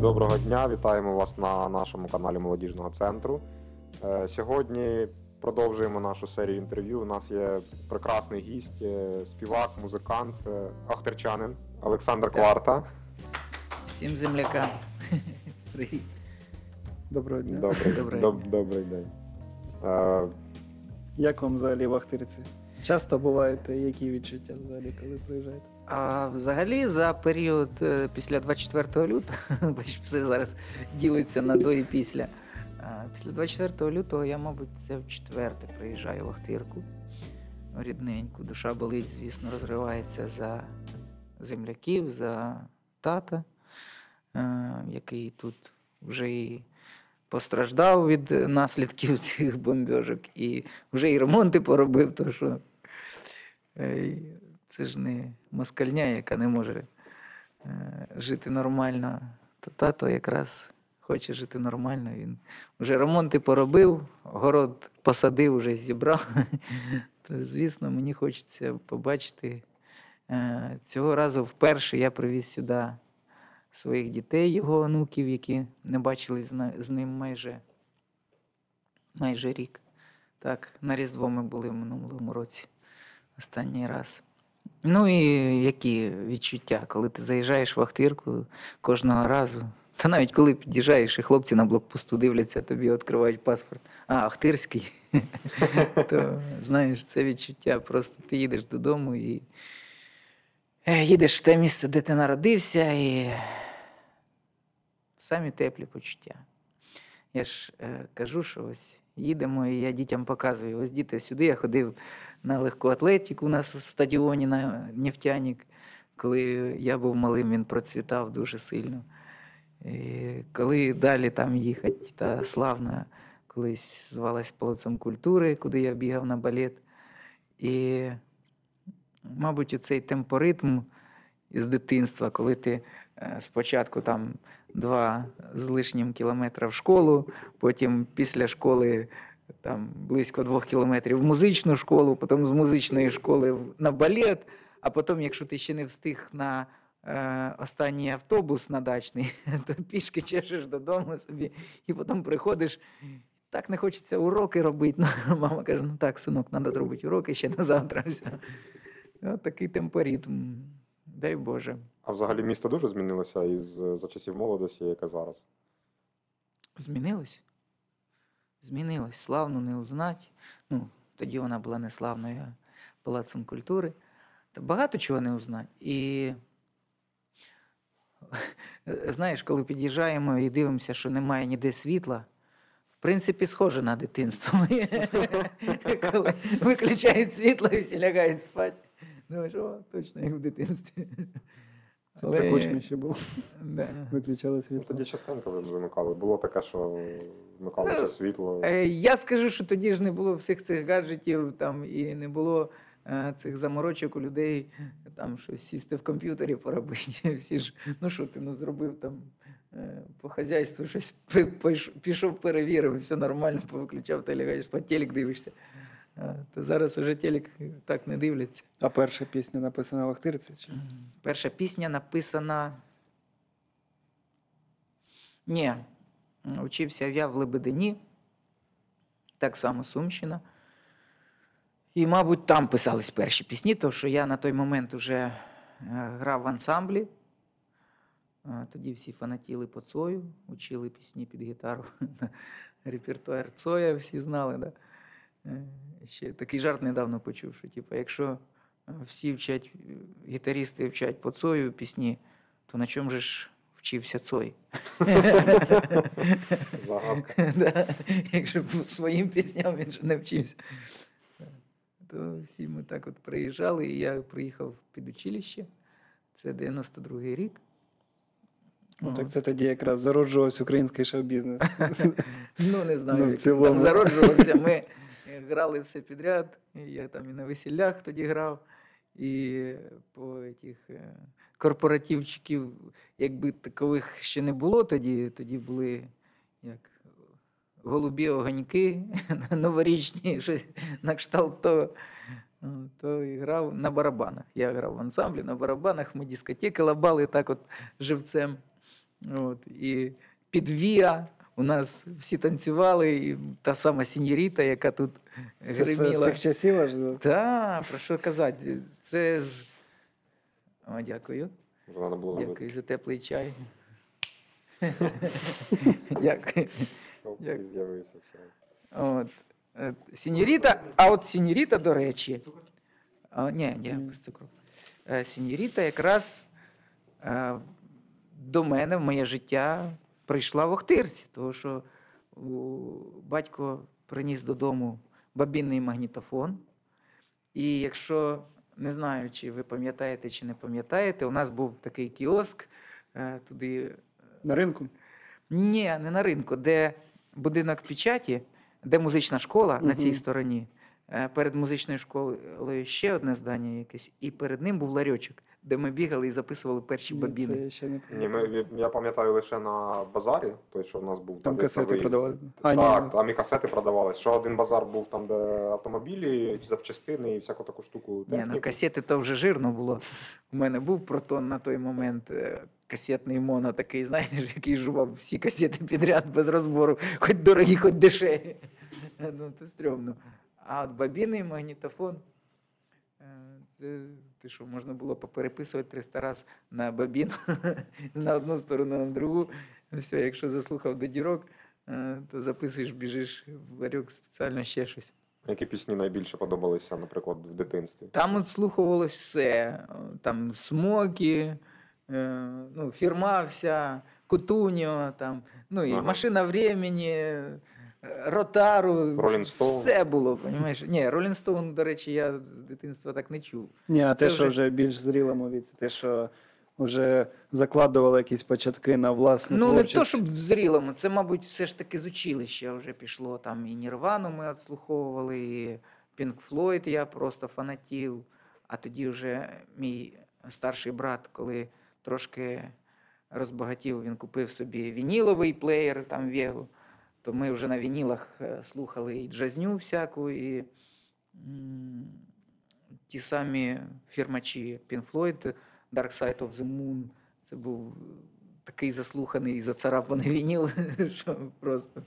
доброго дня! Вітаємо вас на нашому каналі Молодіжного центру. Е, сьогодні продовжуємо нашу серію інтерв'ю. У нас є прекрасний гість, е, співак, музикант, е, ахтерчанин Олександр Кварта. Всім землякам. Привіт. Доброго дня. Добрий, Добрий доб- день. добрий день. Як вам взагалі в Ахтирці? Часто буваєте, які відчуття взагалі, коли приїжджаєте? А взагалі за період е, після 24 лютого, бачиш, все зараз ділиться на до і після. Після 24 лютого я, мабуть, це в четверте приїжджаю в Ахтирку. Рідненьку. Душа болить, звісно, розривається за земляків, за тата, е, який тут вже і постраждав від наслідків цих бомбьожок, і вже і ремонти поробив, то що е, це ж не москальня, яка не може е, жити нормально. То тато якраз хоче жити нормально. Він вже ремонти поробив, город посадив, вже зібрав. То, звісно, мені хочеться побачити. Е, Цього разу вперше я привіз сюди своїх дітей, його онуків, які не бачились з з ним майже, майже рік. Так, на Різдво ми були в минулому році останній раз. Ну і які відчуття, коли ти заїжджаєш в Ахтирку кожного разу. Та навіть коли під'їжджаєш, і хлопці на блокпосту дивляться, тобі відкривають паспорт. А, Ахтирський. То знаєш, це відчуття. Просто ти їдеш додому і е, їдеш в те місце, де ти народився, і самі теплі почуття. Я ж е, кажу, що ось їдемо, і я дітям показую. Ось діти сюди я ходив на легку атлетику в стадіоні на Нефтянік. Коли я був малим, він процвітав дуже сильно. І коли далі там їхати, та славна колись звалась Палацом культури, куди я бігав на балет. І, мабуть, оцей темпоритм із дитинства, коли ти е, спочатку там два з лишнім кілометра в школу, потім після школи там близько двох кілометрів в музичну школу, потім з музичної школи на балет, а потім, якщо ти ще не встиг на е, останній автобус на дачний, то пішки чешеш додому собі, і потім приходиш. Так не хочеться уроки робити. Ну, мама каже: ну так, синок, треба зробити уроки ще на завтра. Все. От такий темпоритм. Дай Боже. а взагалі місто дуже змінилося із за часів молодості, яке зараз. Змінилось? Змінилось. Славну не узнать. Ну, тоді вона була не славною, палацом культури. Та багато чого не узнать. І знаєш, коли під'їжджаємо і дивимося, що немає ніде світла, в принципі, схоже на дитинство. коли виключають світло і всі лягають спати. Думаєш, о, точно як в дитинстві. Це при кучмі ще було. Да. Виключали світло. тоді частенько вимикали. Було таке, що вмикалося Ну, світло. Е, Я скажу, що тоді ж не було всіх цих гаджетів там і не було е, цих заморочок у людей, там щось сісти в комп'ютері поробити. Всі ж, ну що ти ну, зробив там е, по хазяйству, щось пиш- пішов, перевірив, все нормально, повиключав, ти лягаєш спати, телек дивишся. То зараз уже телек так не дивляться. А перша пісня написана в Ахтирці? Чи? Перша пісня написана. Ні, вчився я в Лебедині, так само Сумщина. І, мабуть, там писались перші пісні, тому що я на той момент вже е, грав в ансамблі. Е, Тоді всі фанатіли по Цою, учили пісні під гітару. Репертуар Цоя всі знали. Да? Е, Ще такий жарт недавно почув, що типу, якщо е, всі вчать, е, гітарісти вчать по Цою пісні, то на чому же ж вчився Цой? Загадка. Да. Якщо б своїм пісням він же не вчився. То всі ми так от приїжджали, і я приїхав під училище. Це 92-й рік. Ну, так це тоді якраз зароджувався український шоу-бізнес. Ну, не знаю, Ну, як там зароджувався. Ми грали все підряд. Я там і на весіллях тоді грав, і по тих е, корпоративчиків, якби такових ще не було тоді, тоді були як голубі огоньки новорічні, щось на кшталт того. То і грав на барабанах. Я грав в ансамблі на барабанах, ми дискотеки лабали так от живцем. От, і під ВІА у нас всі танцювали, і та сама сіньоріта, яка тут Це з- тих часів аж Так, про що казати? Це з. О, дякую. Дякую за теплий чай. Дякую. І з'явився чай. От. е, Сіньоріта, а от сіньоріта, до речі. А, ні, ні, без цукру. Е, Сіньоріта якраз е, до мене в моє життя прийшла в Охтирці, тому що батько приніс додому бабінний магнітофон. І якщо не знаю, чи ви пам'ятаєте, чи не пам'ятаєте, у нас був такий кіоск е, туди на ринку. ні, не на ринку, де будинок печаті, де музична школа на цій стороні. Е, Перед музичною школою ще одне здання якесь, і перед ним був ларьочок, де ми бігали і записували перші Ні, бабіни. Це я ще не Ні, ми, я пам'ятаю лише на базарі, той, що в нас був. Там касети виїзд. продавали. А, так, ні. там і касети продавались. Що один базар був там, де автомобілі, запчастини і всяку таку штуку. Ні, техніку. ну касети то вже жирно було. У мене був протон на той момент. е, Касетний моно такий, знаєш, який жував всі касети підряд без розбору, хоч дорогі, хоч дешеві. Ну, то стрьомно. А от бабінний магнітофон. Це ти що, можна було попереписувати 300 раз на бабіну на одну сторону, на другу. Все, якщо заслухав до дірок, е, то записуєш, біжиш в ларьок спеціально ще щось. Які пісні найбільше подобалися, наприклад, в дитинстві? Там от слухувалось все. Там Смокі, е, ну, фірма вся, Кутуньо, там, ну і Ага. машина времени, Ротару. Rolling Все було, розумієш? Ні, Ролін Стоун, до речі, я з дитинства так не чув. Ні, а Це те, що вже- вже більш зрілому віці, те, що вже закладували якісь початки на власну Ну, не то, щоб в зрілому, це, мабуть, все ж таки з училища вже пішло. Там і Нірвану ми відслуховували, і Пінк Флойд я просто фанатів. А тоді вже мій старший брат, коли трошки розбагатів, він купив собі вініловий плеєр, там Вегу, то ми вже на вінілах е, слухали і джазню всяку, і ті самі фірмачі Pink Floyd, Dark Side of the Moon. Це був такий заслуханий і зацарапаний вініл, що просто.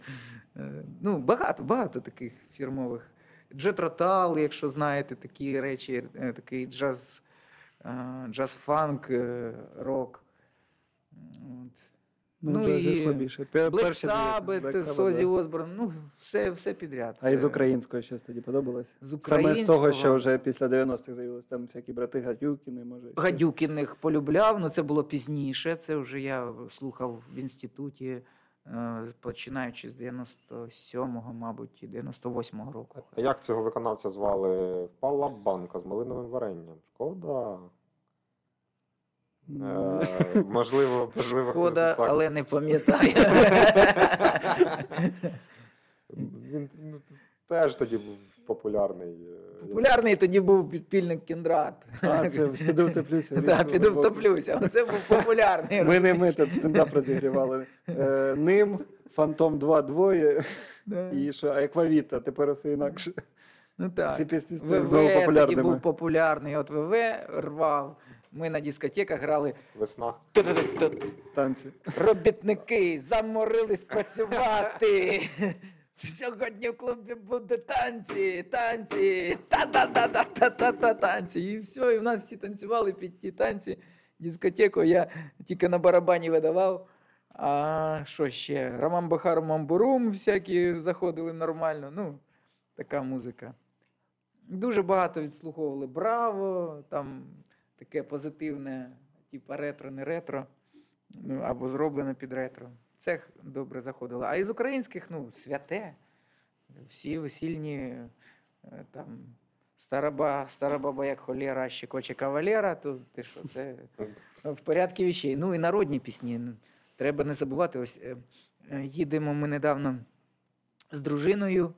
е, Ну, багато, багато таких фірмових. Jethro Tull, якщо знаєте такі речі, такий джаз, е, джаз-фанк, рок. От. Ну, ну вже і слабіше. Black Sabbath, з Оззі. Осборн, ну, все, все підряд. А із українського щось тоді подобалось? З Саме з того, що вже після 90-х з'явилися там всякі брати Гадюкіни, може. Гадюкіних полюбляв, але це було пізніше. Це вже я слухав в інституті, е, починаючи з 97-го, мабуть, і 98-го року. А Як цього виконавця звали? Пала банка з малиновим варенням. Шкода. Е, можливо, можливо, Шкода, але не пам'ятаю. Він ну, теж тоді був популярний. е, Популярний тоді був підпільник Кіндрат. А, це піду втеплюся. Так, піду втоплюся. Оце був популярний. Ми не ми тут стендап розігрівали. Е, Ним, Фантом 2 двоє і що, Аквавіта, тепер все інакше. Ну так. Ці пісні ВВ знову тоді популярними. був популярний. От ВВ рвав. Ми на дискотеках грали Весна. Танці. робітники заморились працювати. Сьогодні в клубі буде танці, танці, та-та-та-та-та-та танці. І все, і в нас всі танцювали під ті танці. Дискотеку я тільки на барабані видавав. А що ще? Роман Бахар Мамбурум всякі заходили нормально. Ну, така музика. Дуже багато відслуховували Браво, там таке позитивне, типа ретро, не ретро. Ну, або зроблено під ретро. Це добре заходило. А із українських, ну, святе. Всі весільні, е, там, стара, стара баба, як холєра, щекоче кавалера, то ти що, це в порядку вещей. Ну і народні пісні. Ну, Треба не забувати. Ось е, е, їдемо ми недавно з дружиною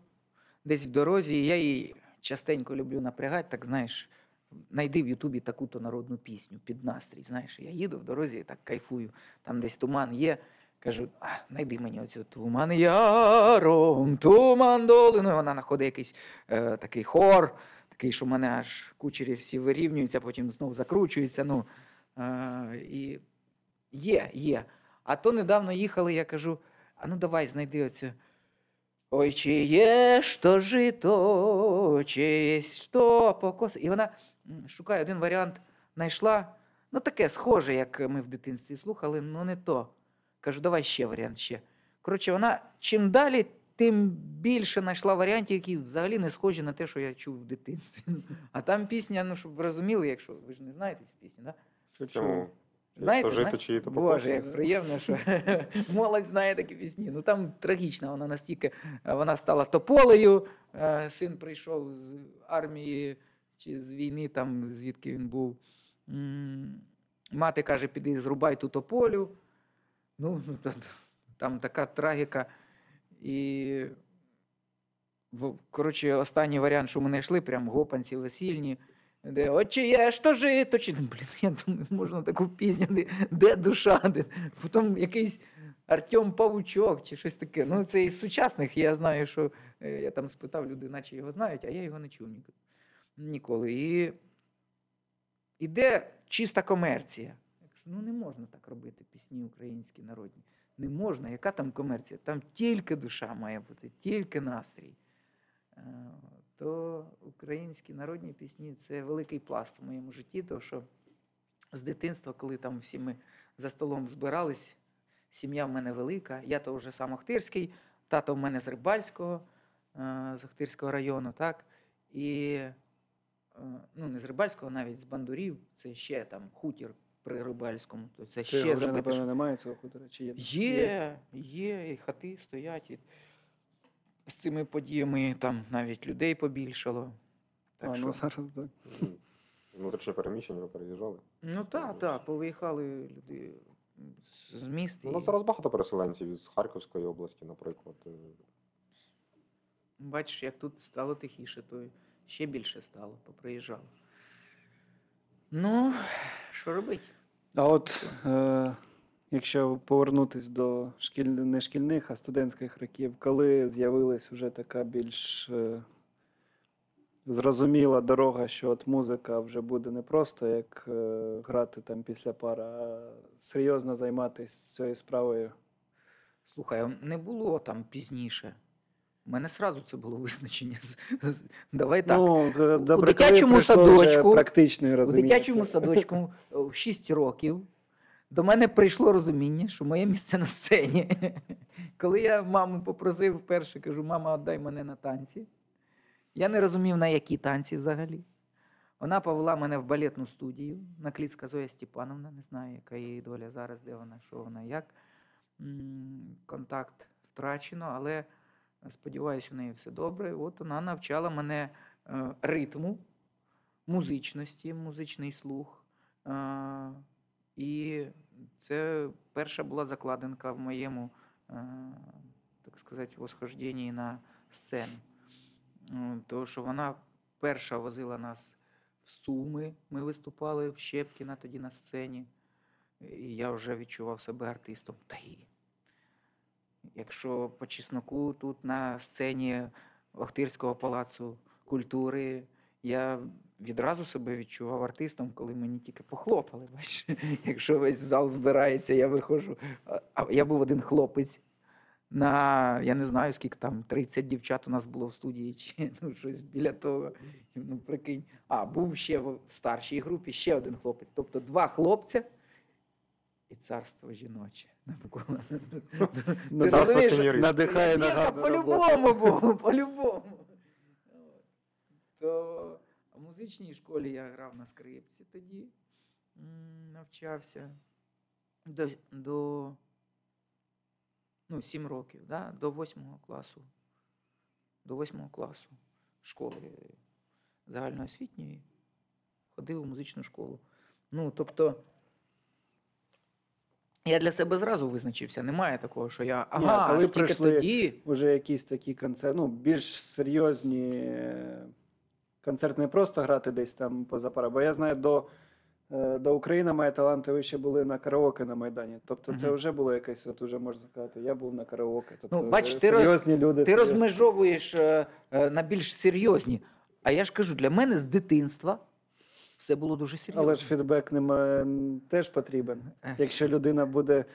десь в дорозі, і я її частенько люблю напрягати, так знаєш, найди в Ютубі таку-то народну пісню під настрій. Знаєш, я їду в дорозі і так кайфую. Там десь туман є. Кажу, а, найди мені оцю туман яром, туман долиною. Вона знаходить якийсь е, такий хор, такий, що в мене аж кучері всі вирівнюються, потім знову закручуються. Ну, е, і є, є. А то недавно їхали, я кажу: а ну давай знайди оцю. Ой, чи є що жито, чи є що покос. І вона м, шукає один варіант, знайшла. Ну, таке схоже, як ми в дитинстві слухали, ну не то. Кажу, давай ще варіант ще. Коротше, вона чим далі, тим більше знайшла варіантів, які взагалі не схожі на те, що я чув в дитинстві. А там пісня, ну щоб ви розуміли, якщо ви ж не знаєте цю пісню, да? Чому? Знаєте, то жито, знаєте? то Боже, як приємно, що молодь знає такі пісні. Ну там трагічна, вона настільки вона стала тополею. е, Син прийшов з армії чи з війни, там звідки він був. Мати каже, піди зрубай ту тополю. Ну, та- там така трагіка. І коротше, останній варіант, що ми знайшли, прям гопанці весільні. Де очі є, що жито, чи блін, я думаю, можна таку пісню, де, де душа, де потім якийсь Артем Павучок чи щось таке. Ну, це із сучасних. Я знаю, що е, я там спитав, люди, наче його знають, а я його не чув ніколи. Ніколи. І іде чиста комерція. Ну не можна так робити пісні українські народні. Не можна. Яка там комерція? Там тільки душа має бути, тільки настрій. Е, То українські народні пісні це великий пласт в моєму житті, тому що з дитинства, коли там всі ми за столом збирались, сім'я в мене велика, я то вже сам Охтирський, тато в мене з Рибальського, е, з Охтирського району, так? І ну, не з Рибальського, навіть з Бандурів, це ще там хутір при Рибальському, то це Чи ще вже, напевно, немає цього хутора? Чи є? Є, є, і хати стоять. І з цими подіями там навіть людей побільшало. Так а, що... ну зараз так. Внутрішнє переміщення ви переїжджали. Ну так, так, повиїхали люди з- міст. Ну, У нас і, зараз багато переселенців із Харківської області, наприклад. Е, Бачиш, як тут стало тихіше, то ще більше стало, поприїжджало. Ну, що робити? А от е, якщо повернутись до шкіль... не шкільних, а студентських років, коли з'явилась вже така більш е, зрозуміла дорога, що от музика вже буде не просто як е, грати там після пара, а серйозно займатися цією справою. Слухай, а не було там пізніше. У мене сразу це було визначення. Давай так. Ну, добре, дитячому садочку- У дитячому садочку в 6 років до мене прийшло розуміння, що моє місце на сцені. Коли я маму попросив вперше, кажу, мама, віддай мене на танці. Я не розумів, на які танці взагалі. Вона повела мене в балетну студію. Накліцька Зоя Степановна, не знаю, яка її доля зараз, де вона, що вона, як. Контакт втрачено, але сподіваюся, у неї все добре. От вона навчала мене е, ритму, музичності, музичний слух. І це перша була закладинка в моєму, е, так сказати, восхожденні на сцену. Тому що вона перша возила нас в Суми. Ми виступали в Щепкіна тоді на сцені. І я вже відчував себе артистом. Та і якщо по чесноку тут на сцені Охтирського палацу культури я відразу себе відчував артистом, коли мені тільки похлопали. Бачиш? Якщо весь зал збирається, я виходжу. А- я був один хлопець. На я не знаю, скільки там 30 дівчат у нас було в студії, чи ну, щось біля того. Ну, прикинь. А, був ще в старшій групі ще один хлопець. Тобто два хлопця і царство жіноче навколо. Ну, Ти царство розумієш, сеньорит. надихає на гарну по-любому був, по-любому. То в музичній школі я грав на скрипці тоді, навчався до, до ну, 7 років, да? до 8 класу. До 8 класу школи загальноосвітньої ходив у музичну школу. Ну, тобто, я для себе зразу визначився. Немає такого, що я Ні, ага, коли аж тільки прийшли тоді. Уже якісь такі концерти, ну, більш серйозні концерти, не просто грати десь там поза пара. Бо я знаю, до, е, до України має таланти, ви ще були на караоке на Майдані. Тобто це вже було якесь, от уже можна сказати, я був на караоке. Тобто, Ну, бач, ти роз- серйозні люди. Ти серйозні. розмежовуєш е, е, на більш серйозні. А я ж кажу, для мене з дитинства все було дуже серйозно. Але ж фідбек нема, м, теж потрібен. Якщо людина буде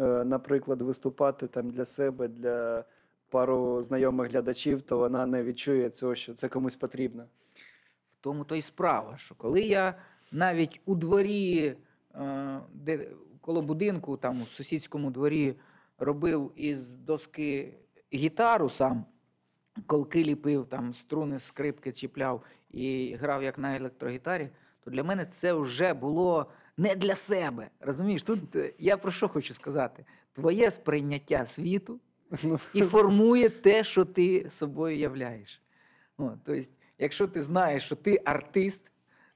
е, наприклад, виступати там для себе, для пару знайомих глядачів, то вона не відчує цього, що це комусь потрібно. В тому то й справа, що коли я навіть у дворі, е, де коло будинку, там у сусідському дворі робив із доски гітару сам, колки ліпив, там струни, скрипки чіпляв і грав як на електрогітарі, то для мене це вже було не для себе. Розумієш, тут е, я про що хочу сказати? Твоє сприйняття світу Ну, і формує те, що ти собою являєш. О, тобто, якщо ти знаєш, що ти артист,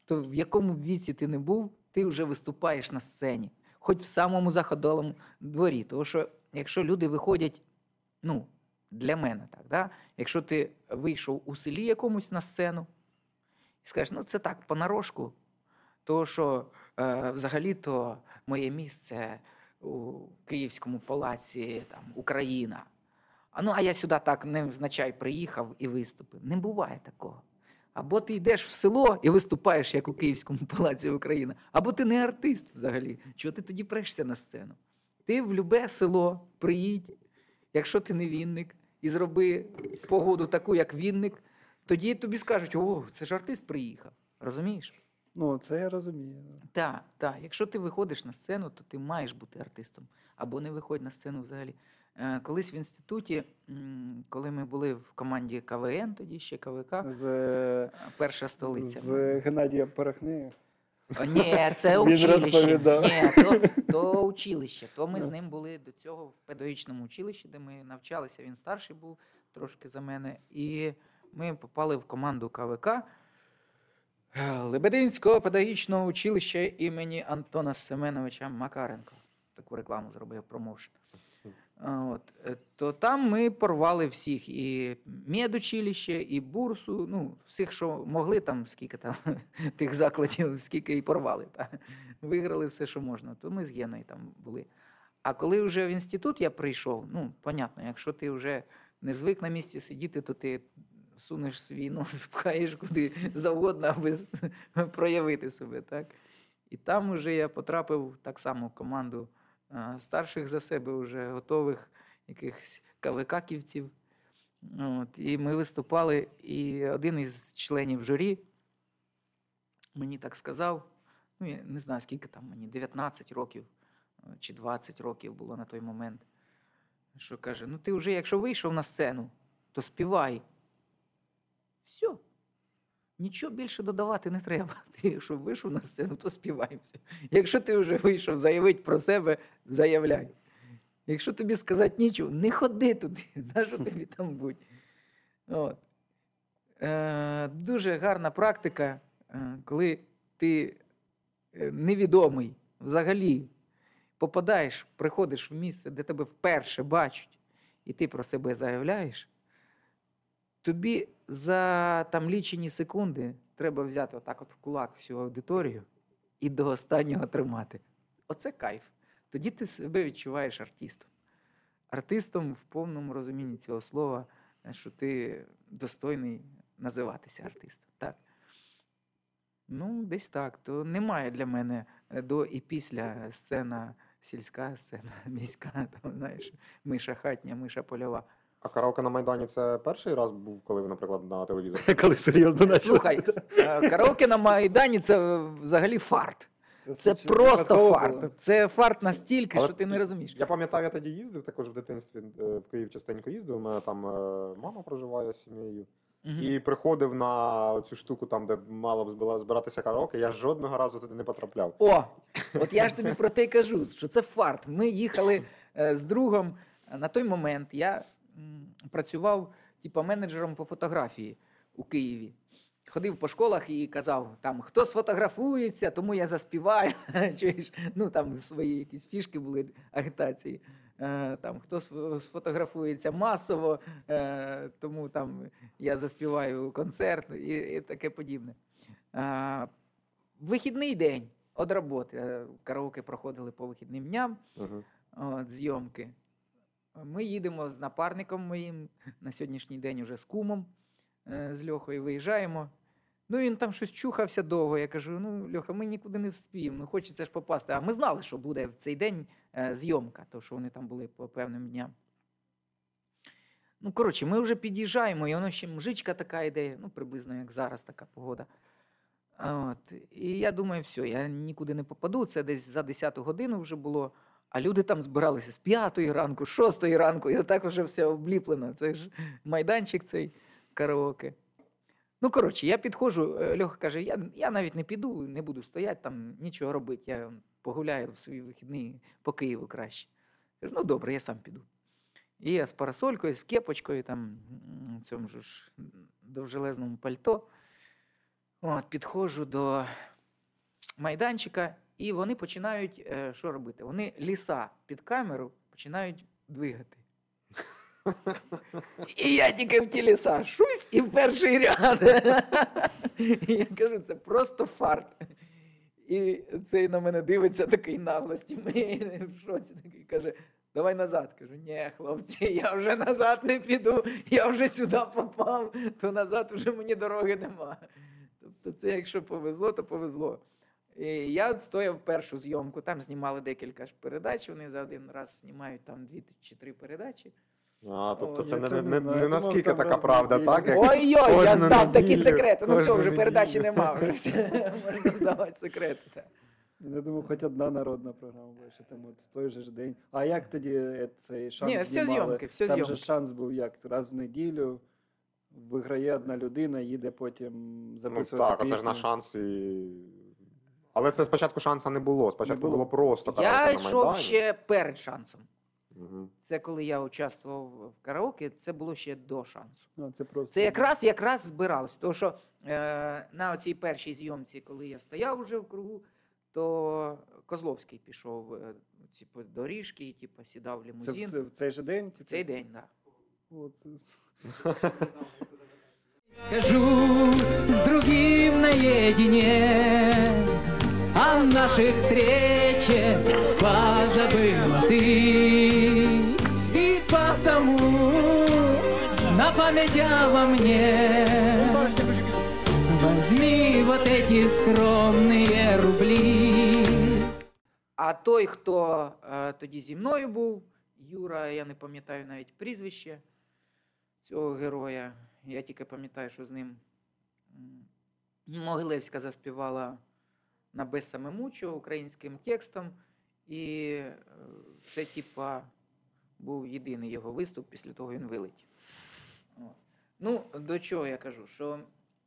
то в якому б віці ти не був, ти вже виступаєш на сцені, хоч в самому заходовому дворі. Тому що якщо люди виходять, ну, для мене так, да? якщо ти вийшов у селі якомусь на сцену і скажеш, ну це так, понарошку, то що е, взагалі-то моє місце у Київському палаці, там, Україна. А ну, а я сюди так невзначай приїхав і виступив. Не буває такого. Або ти йдеш в село і виступаєш, як у Київському палаці Україна, або ти не артист взагалі. Чого ти тоді прешся на сцену? Ти в любе село приїдь, якщо ти не вінник, і зроби погоду таку, як вінник, тоді тобі скажуть: о, це ж артист приїхав. Розумієш? Ну, це я розумію. Так, так. Якщо ти виходиш на сцену, то ти маєш бути артистом. Або не виходь на сцену взагалі. Е, Колись в інституті, коли ми були в команді КВН, тоді ще КВК, З, е, перша столиця. з Геннадієм Порохнеєм. Ні, це училище. Ні, то, то училище. То ми з ним були до цього в педагогічному училищі, де ми навчалися. Він старший був трошки за мене. І ми попали в команду КВК Лебединського педагогічного училища імені Антона Семеновича Макаренка. Таку рекламу зробив промоушен. От, е, то там ми порвали всіх і медучилище, і бурсу, ну, всіх, що могли, там скільки там тих закладів, скільки і порвали. Та. Виграли все, що можна. То ми з Геною там були. А коли вже в інститут я прийшов, ну, понятно, якщо ти вже не звик на місці сидіти, то ти сунеш свій нос, пхаєш куди завгодно, аби проявити себе. Так? І там уже я потрапив так само в команду старших за себе, вже готових якихось кавикаківців. От, і ми виступали, і один із членів журі мені так сказав, ну я не знаю, скільки там мені, 19 років е, чи 20 років було на той момент. Що каже: ну ти вже, якщо вийшов на сцену, то співай. Все. Нічого більше додавати не треба. Ти, якщо вийшов на сцену, то співай все. Якщо ти вже вийшов заявити про себе, заявляй. Якщо тобі сказати нічого, не ходи туди, нащо тобі там будь. От. Е, дуже гарна практика, е, коли ти е, невідомий взагалі попадаєш, приходиш в місце, де тебе вперше бачать, і ти про себе заявляєш, тобі за там лічені секунди треба взяти отак от в кулак всю аудиторію і до останнього тримати. Оце кайф. Тоді ти себе відчуваєш артистом. Артистом в повному розумінні цього слова, що ти достойний називатися артистом. Так. Ну, десь так. То немає для мене е, до і після сцена сільська, сцена міська, там, знаєш, миша хатня, миша польова. А караоке на Майдані це перший раз був, коли ви, наприклад, на телевізорі? Коли серйозно почали. Слухай, е, караоке на Майдані це взагалі фарт. Це просто фарт. Це фарт настільки, Але що ти не розумієш. Я пам'ятаю, я тоді їздив також в дитинстві е, в Київ частенько їздив. У мене там е, мама проживає з сім'єю. Мгм. І приходив на цю штуку, там, де мало б збила- збиратися караоке. Я жодного разу туди не потрапляв. О, от я ж тобі про те й кажу, що це фарт. Ми їхали е, з другом. е, На той момент я працював типу, менеджером по фотографії у Києві. Ходив по школах і казав, там хто сфотографується, тому я заспіваю. Чуєш? Ну там свої якісь фішки були агітації. Е, Там хто сфотографується масово, е, тому там я заспіваю концерт і, і таке подібне. Вихідний день від роботи. е, Караоке проходили по вихідним дням Угу. от, зйомки. Ми їдемо з напарником моїм на сьогоднішній день уже з кумом, е, з Льохою виїжджаємо. Ну він там щось чухався довго. Я кажу: ну, Льоха, ми нікуди не вспіємо, ну хочеться ж попасти. А ми знали, що буде в цей день е, зйомка, то що вони там були по певним дням. Ну, коротше, ми вже під'їжджаємо, і воно ще мжичка така йде, ну, приблизно як зараз така погода. От. І я думаю, все, я нікуди не попаду. Це десь за 10 годину вже було. А люди там збиралися з 5 ранку, з 6 ранку, і отак вже все обліплено. Це ж майданчик цей караоке. Ну, коротше, я підходжу, е, Льоха каже, я, я навіть не піду, не буду стояти, там нічого робити. Я погуляю в свої вихідні по Києву краще. Кажу, ну добре, я сам піду. І я з парасолькою, з кепочкою, там, м, цьому ж, довжелезному пальто. От, підходжу до майданчика, і вони починають е, що робити? Вони ліса під камеру починають двигати. І я тільки в ті ліса шусь і в перший ряд. Я кажу, це просто фарт. І цей на мене дивиться такий наглості. Ми в шоці такий каже: давай назад. Кажу, ні, хлопці, я вже назад не піду, я вже сюди попав, то назад вже мені дороги нема. Тобто, це якщо повезло, то повезло. І я стояв першу зйомку, там знімали декілька ж передач, вони за один раз знімають там дві чи три передачі. А, тобто О, це я не, це не, не не, знаю. не Думав, наскільки там така правда, так? Як Ой-ой, я кожну здав такі неділю, секрети. Ну все, кожну вже передачі неділю. нема, вже все. Можна здавати секрети. так. Я думаю, хоч одна народна програма була, що там от в той же ж день. А як тоді е, цей шанс Ні, все знімали? зйомки, все Там зйомки. же шанс був як раз в неділю. Виграє одна людина, їде потім Ну записувати так, а це ж на шанс і. Але це спочатку шанса не було. Спочатку Не було. було просто Я караоке на йшов Майдані. ще перед шансом. Мгм. Це коли я участвував в караоке, це було ще до шансу. А, це просто Це якраз якраз збиралось. Тому що е, на оцій першій зйомці, коли я стояв вже в кругу, то Козловський пішов е, ці доріжки, і, типу, сідав в це, лімузин. це в цей же день? В цей день, так. Да. От, Скажу с другим наедине О наших встречах позабыла ты И потому на память обо мне Возьми вот эти скромные рубли А той, хто е, тоді зі мною був, Юра, я не пам'ятаю навіть прізвище цього героя. Я тільки пам'ятаю, що з ним м, Могилевська заспівала на без самемучо українським текстом. І е, це, типа, був єдиний його виступ, після того він вилетів. Ну, до чого я кажу? Що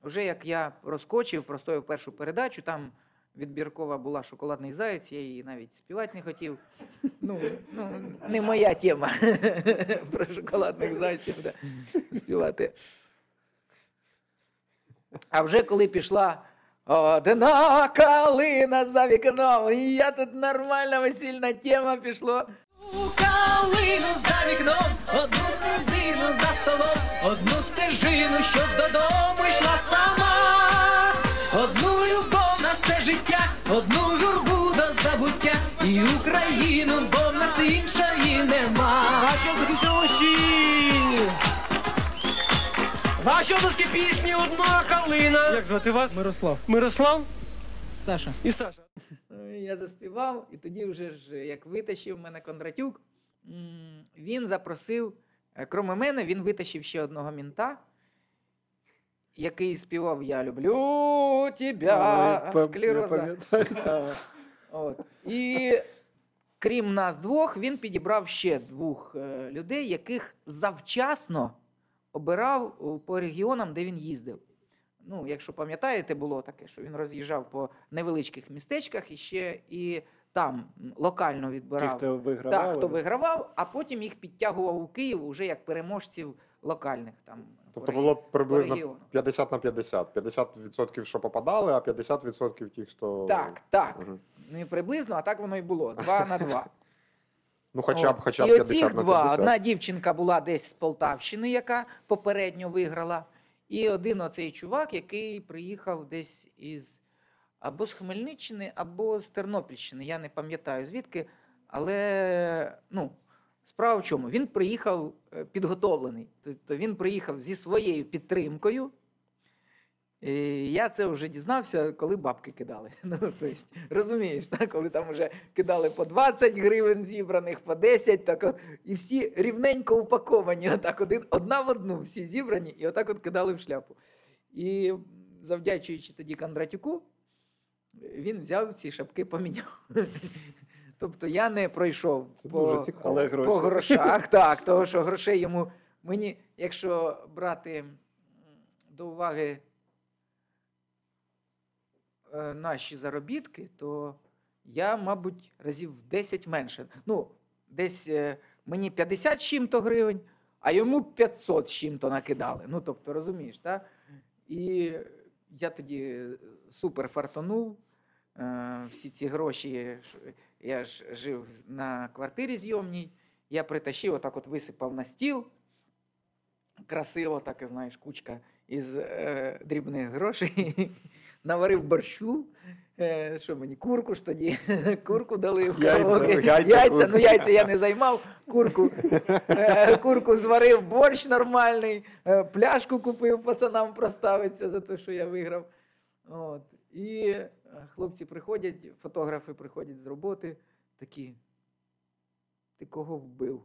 вже як я розкочив, простояв першу передачу, там відбіркова була шоколадний заяць, я її навіть співати не хотів. Ну, ну не моя тема про шоколадних зайців співати. А вже коли пішла одна калина за вікном, і я тут нормальна весільна тема пішло. Калину за вікном, одну стежину за столом, одну стежину, щоб додому йшла сама, одну любов на все життя, одну журбу до забуття, і Україну, бо в нас іншої нема. А що такі пісні одна калина? Як звати вас? Мирослав. Мирослав Саша. і Саша. Е, Я заспівав, і тоді вже ж як витащив мене Кондратюк, він запросив, е, кроме мене, він витащив ще одного мінта, який співав Я люблю А, тебе, я склероза. От. І крім нас двох, він підібрав ще двох е, людей, яких завчасно обирав по регіонам, де він їздив. Ну, якщо пам'ятаєте, було таке, що він роз'їжджав по невеличких містечках і ще і там локально Ті, відбирав. хто вигравав. Так, хто вигравав, а потім їх підтягував у Київ уже як переможців локальних там. Тобто по було приблизно регіону. 50 на 50. 50% що попадали, а 50% ті, хто. Так, так. Мгм. Не приблизно, а так воно і було. Два на два. Ну, хоча б, хоча б 50 оцих на два. Одна дівчинка була десь з Полтавщини, яка попередньо виграла. І один оцей чувак, який приїхав десь із або з Хмельниччини, або з Тернопільщини. Я не пам'ятаю звідки. Але ну, справа в чому? Він приїхав е, підготовлений. Тобто він приїхав зі своєю підтримкою. І я це вже дізнався, коли бабки кидали. Ну, тобто, розумієш, так? коли там вже кидали по 20 гривень зібраних, по 10, так, і всі рівненько упаковані, отак, один, одна в одну, всі зібрані, і отак от кидали в шляпу. І завдячуючи тоді Кондратюку, він взяв ці шапки поміняв. Тобто я не пройшов Це по, дуже цікаво. Гроші. по грошах, так, того, що грошей йому. Мені, якщо брати до уваги наші заробітки, то я, мабуть, разів в 10 менше. Ну, десь е, мені 50 з чим-то гривень, а йому 500 з чим-то накидали. Ну, тобто, розумієш, так? І я тоді супер фартанув. Е, Всі ці гроші, я ж жив на квартирі зйомній, я притащив, отак от висипав на стіл. Красиво, так знаєш, кучка із е, дрібних грошей. Наварив борщу. Е, що мені, курку ж тоді? Курку дали в Яйця, яйця, яйця, ну яйця я не займав. Курку, е, курку зварив, борщ нормальний, е, пляшку купив пацанам проставиться за те, що я виграв. От. І хлопці приходять, фотографи приходять з роботи, такі. Ти кого вбив?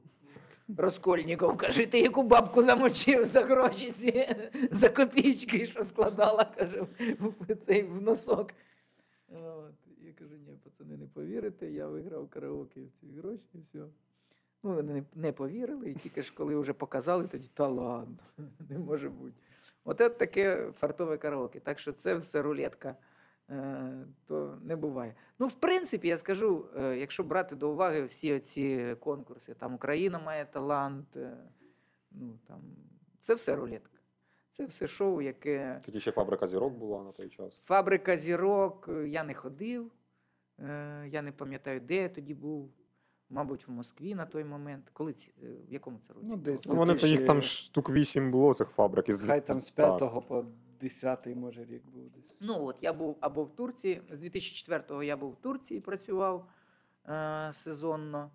Розкольніков, каже, ти яку бабку замочив за гроші ці, за копійки, що складала, каже, цей, в носок. От. Я кажу, ні, пацани, не повірите, я виграв караоке в ці гроші і все. Ну, вони не, повірили, і тільки ж коли вже показали, тоді та ладно, не може бути. От таке фартове караоке. Так що це все рулетка. Е, то не буває. Ну, в принципі, я скажу, е, якщо брати до уваги всі ці конкурси, там Україна має талант, е, ну там це все рулетка. Це все шоу, яке Тоді ще фабрика зірок була на той час. фабрика зірок. Я не ходив. Я не пам'ятаю, де я тоді був. Мабуть, в Москві на той момент. Коли ці, е, в якому це році? Ну, десь Ну, вони то їх там штук 8 було цих фабрик. Із Хай там з так. 5 по 10 може рік був десь. Ну, от я був або в Турції. З 2004-го я був в Турції, працював е, сезонно.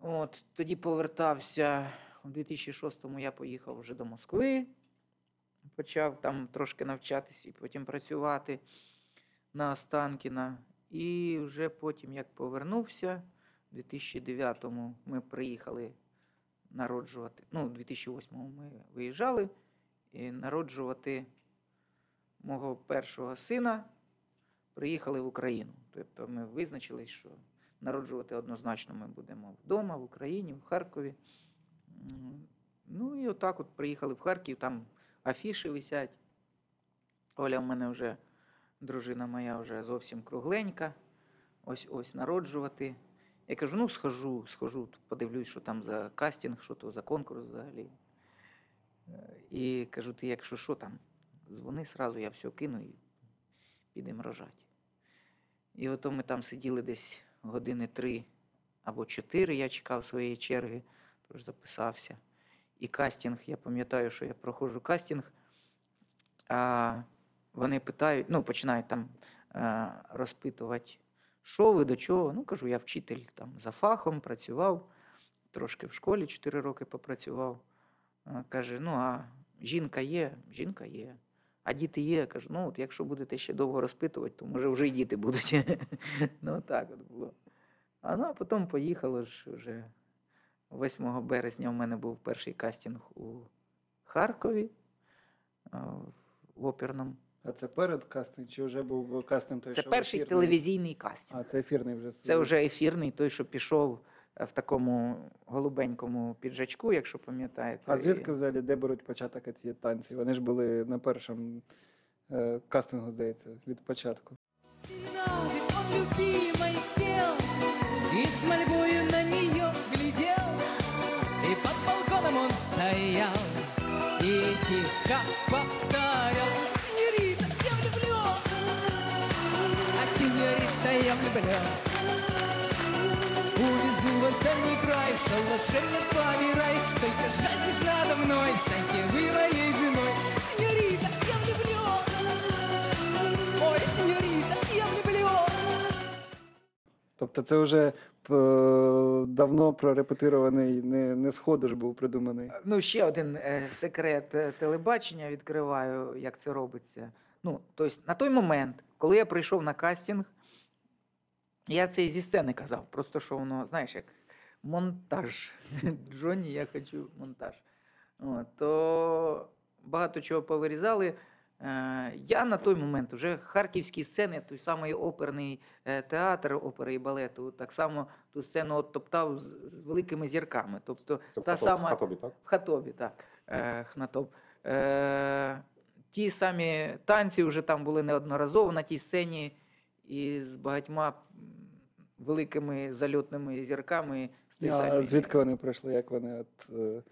От, тоді повертався. У 2006-му я поїхав вже до Москви, почав там трошки навчатись і потім працювати на Останкіна. І вже потім, як повернувся, у 2009-му ми приїхали народжувати. Ну, у 2008-му ми виїжджали і народжувати мого першого сина приїхали в Україну. Тобто ми визначились, що народжувати однозначно ми будемо вдома, в Україні, в Харкові. Ну і отак от приїхали в Харків, там афіші висять. Оля в мене вже, дружина моя вже зовсім кругленька. Ось ось народжувати. Я кажу, ну схожу, схожу, подивлюсь, що там за кастинг, що то за конкурс взагалі. Е, І кажу, ти якщо що там, дзвони сразу, я все кину і підемо рожати. І ото ми там сиділи десь години три або чотири, я чекав своєї черги, тож записався. І кастинг, я пам'ятаю, що я проходжу кастинг, а вони питають, ну, починають там е, розпитувати, що ви до чого. Ну, кажу, я вчитель там за фахом працював, трошки в школі 4 роки попрацював. Каже, ну а жінка є, жінка є. А діти є. Кажу, ну от якщо будете ще довго розпитувати, то може вже й діти будуть. ну так от було. А ну, а потім поїхало ж вже 8 березня. У мене був перший кастинг у Харкові в оперному. А це перед кастинг, чи вже був кастинг той, Це що перший ефірний? телевізійний кастинг. А, це ефірний вже. Це вже ефірний, той, що пішов е, в такому голубенькому піджачку, якщо пам'ятаєте. А звідки взагалі, де беруть початок ці танці? Вони ж були на першому е, кастингу, здається, від початку. И с мольбою на нее глядел И под балконом он стоял И тихо повторял синьорита, я влюблен Увезу вас в дальний край В шалаше мне с вами рай Только жальтесь надо мной Станьте вы моей женой Синьорита, я влюблен Ой, сеньорита, я влюблен. Тобто це вже е, давно прорепетирований, не, не сходиш був придуманий. Ну, ще один е, секрет е, телебачення відкриваю, як це робиться. Ну, тобто, на той момент, коли я прийшов на кастинг, я це і зі сцени казав. Просто що воно, знаєш, як монтаж. Джонні, я хочу монтаж. От, то багато чого повирізали. Е, Я на той момент вже харківські сцени, той самий оперний е, театр опери і балету, так само ту сцену от топтав з, великими зірками. Тобто Це в та Хатоб- сама Хатобі, так? в Хатобі, так. Е, Хнатоб. Ті самі танці вже там були неодноразово на тій сцені і з багатьма великими зальотними зірками. з А звідки вони прийшли? Як вони от, е,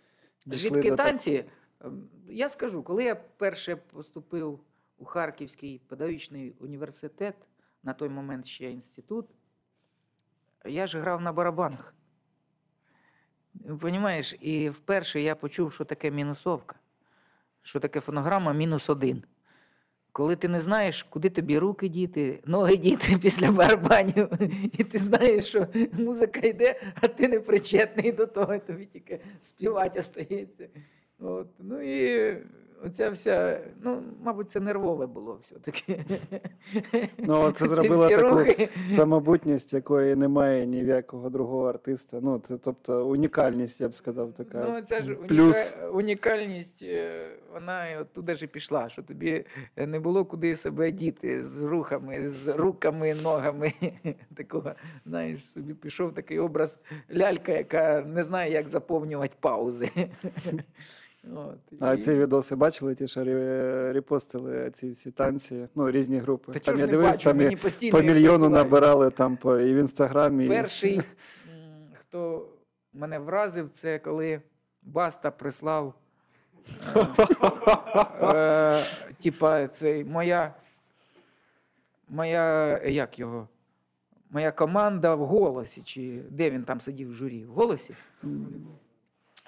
дійшли Звідки до танці? Ем, Я скажу, коли я перше поступив у Харківський педагогічний університет, на той момент ще інститут, я ж грав на барабанах. Понімаєш, і вперше я почув, що таке мінусовка, що таке фонограма мінус один. Коли ти не знаєш, куди тобі руки діти, ноги діти після барабанів, і ти знаєш, що музика йде, а ти не причетний до того, тобі тільки співати остається. От. Ну і оця вся, ну, мабуть, це нервове було все-таки. Ну, це Ці зробило таку рухи. самобутність, якої немає ні в якого другого артиста. Ну, це, тобто унікальність, я б сказав, така. Ну, ця ж Плюс. уніка... унікальність, е, вона і оттуда ж пішла, що тобі не було куди себе діти з рухами, з руками, ногами. Такого, знаєш, собі пішов такий образ лялька, яка не знає, як заповнювати паузи. От, А і- ці відоси бачили, ті, що ре- репостили ці всі танці, ну, різні групи. Та там чого ж я не бачу, там і мені постійно по їх мільйону присилають. набирали там по, і в інстаграмі. і- Перший, м, хто мене вразив, це коли Баста прислав. Е, е, типа, цей моя. Моя. Як його? Моя команда в голосі. Чи де він там сидів в журі? В голосі?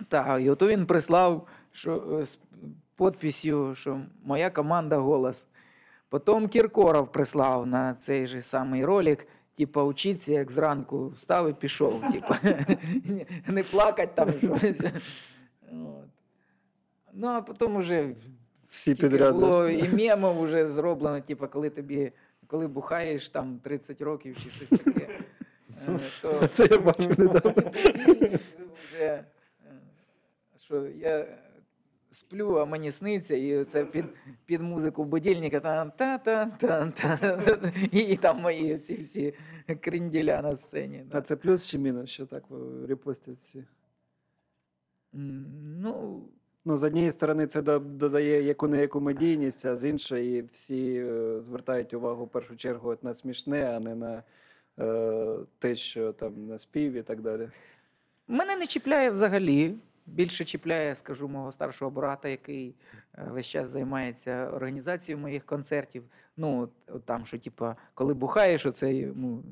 Так, і ото він прислав що, е, з підписью, що моя команда голос. Потім Кіркоров прислав на цей же самий ролик, типа, учиться, як зранку встав і пішов. Типа, не плакать там щось. От. Ну, а потім уже Всі підряд. було і мемов вже зроблено, типа, коли тобі, коли бухаєш там 30 років чи щось таке. е, То Це я бачив недавно. вже, е, що я сплю, а мені сниться, і це під, під музику будильника та та та та і, там мої ці всі крінділя на сцені. А це плюс чи мінус, що так репостять всі? Ну, Ну, з однієї сторони, це додає яку не яку медійність, а з іншої всі звертають увагу в першу чергу на смішне, а не на е, те, що там на спів і так далі. Мене не чіпляє взагалі. Більше чіпляє, скажу, мого старшого брата, який е, весь час займається організацією моїх концертів. Ну, там, що, типа, коли бухаєш, оце йому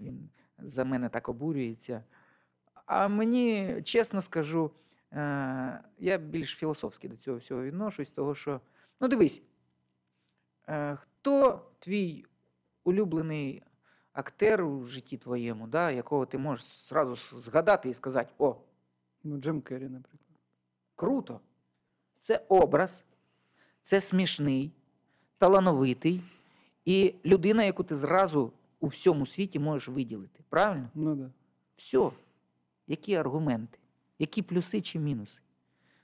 він за мене так обурюється. А мені, чесно скажу, е, я більш філософськи до цього всього відношусь, того що, ну дивись, е, хто твій улюблений актер у житті твоєму, да, якого ти можеш зразу згадати і сказати: о, Ну, Джим Керрі, наприклад. круто! Це образ, це смішний, талановитий і людина, яку ти зразу у всьому світі можеш виділити. Правильно? Ну да. Все. Які аргументи? Які плюси чи мінуси?